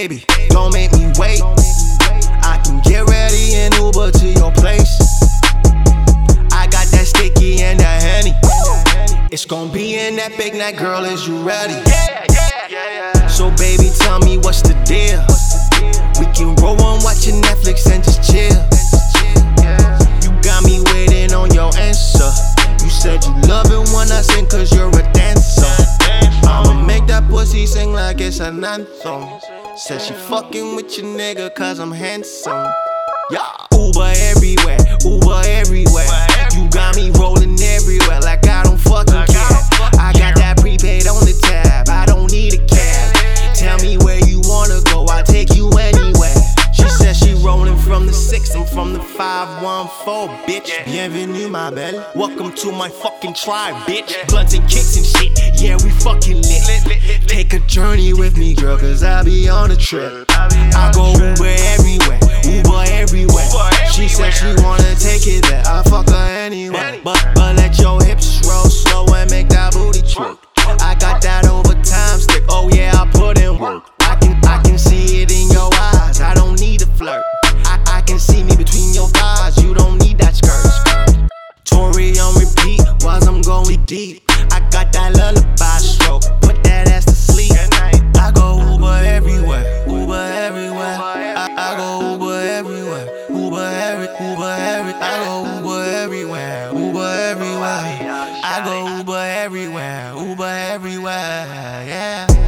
Baby, don't make me wait. I can get ready and Uber to your place. I got that sticky and that henny. It's gonna be in that big night, girl. Is you ready? Yeah, yeah, yeah, yeah. So baby, tell me what's the when I sing cause you're a dancer. I'ma make that pussy sing like it's an anthem. Said she fucking with your nigga cause I'm handsome. Yeah. Uber everywhere, Uber everywhere. Six, I'm from the 514, bitch. Bienvenue, my belle. Welcome to my fucking tribe, bitch. Blunts and kicks and shit, yeah, we fucking lit. Take a journey with me, girl, cause I be on a trip. I go Uber everywhere, going deep. I got that lullaby stroke, put that ass to sleep. I go Uber everywhere, Uber everywhere. I, I go Uber everywhere, Uber every, Uber every. I go Uber everywhere, Uber everywhere. I go Uber everywhere, Uber everywhere. Yeah.